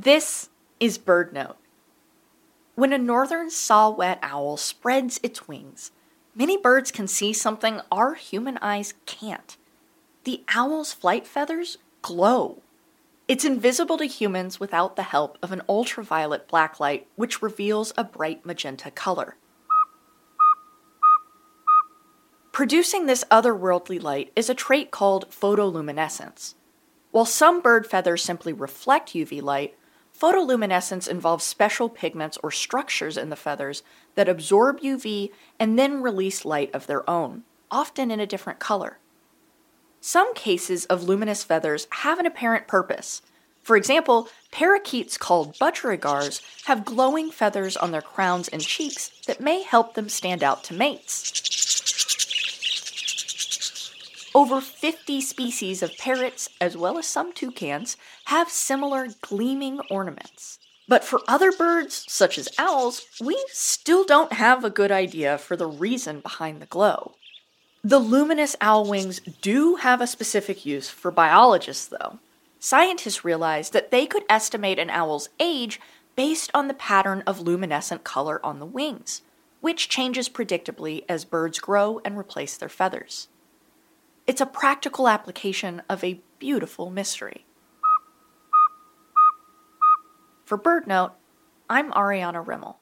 This is BirdNote. When a northern saw-whet owl spreads its wings, many birds can see something our human eyes can't. The owl's flight feathers glow. It's invisible to humans without the help of an ultraviolet blacklight, which reveals a bright magenta color. Producing this otherworldly light is a trait called photoluminescence. While some bird feathers simply reflect UV light, photoluminescence involves special pigments or structures in the feathers that absorb UV and then release light of their own, often in a different color. Some cases of luminous feathers have an apparent purpose. For example, parakeets called budgerigars have glowing feathers on their crowns and cheeks that may help them stand out to mates. Over 50 species of parrots, as well as some toucans, have similar gleaming ornaments. But for other birds, such as owls, we still don't have a good idea for the reason behind the glow. The luminous owl wings do have a specific use for biologists, though. Scientists realized that they could estimate an owl's age based on the pattern of luminescent color on the wings, which changes predictably as birds grow and replace their feathers. It's a practical application of a beautiful mystery. For BirdNote, I'm Ariana Remmel.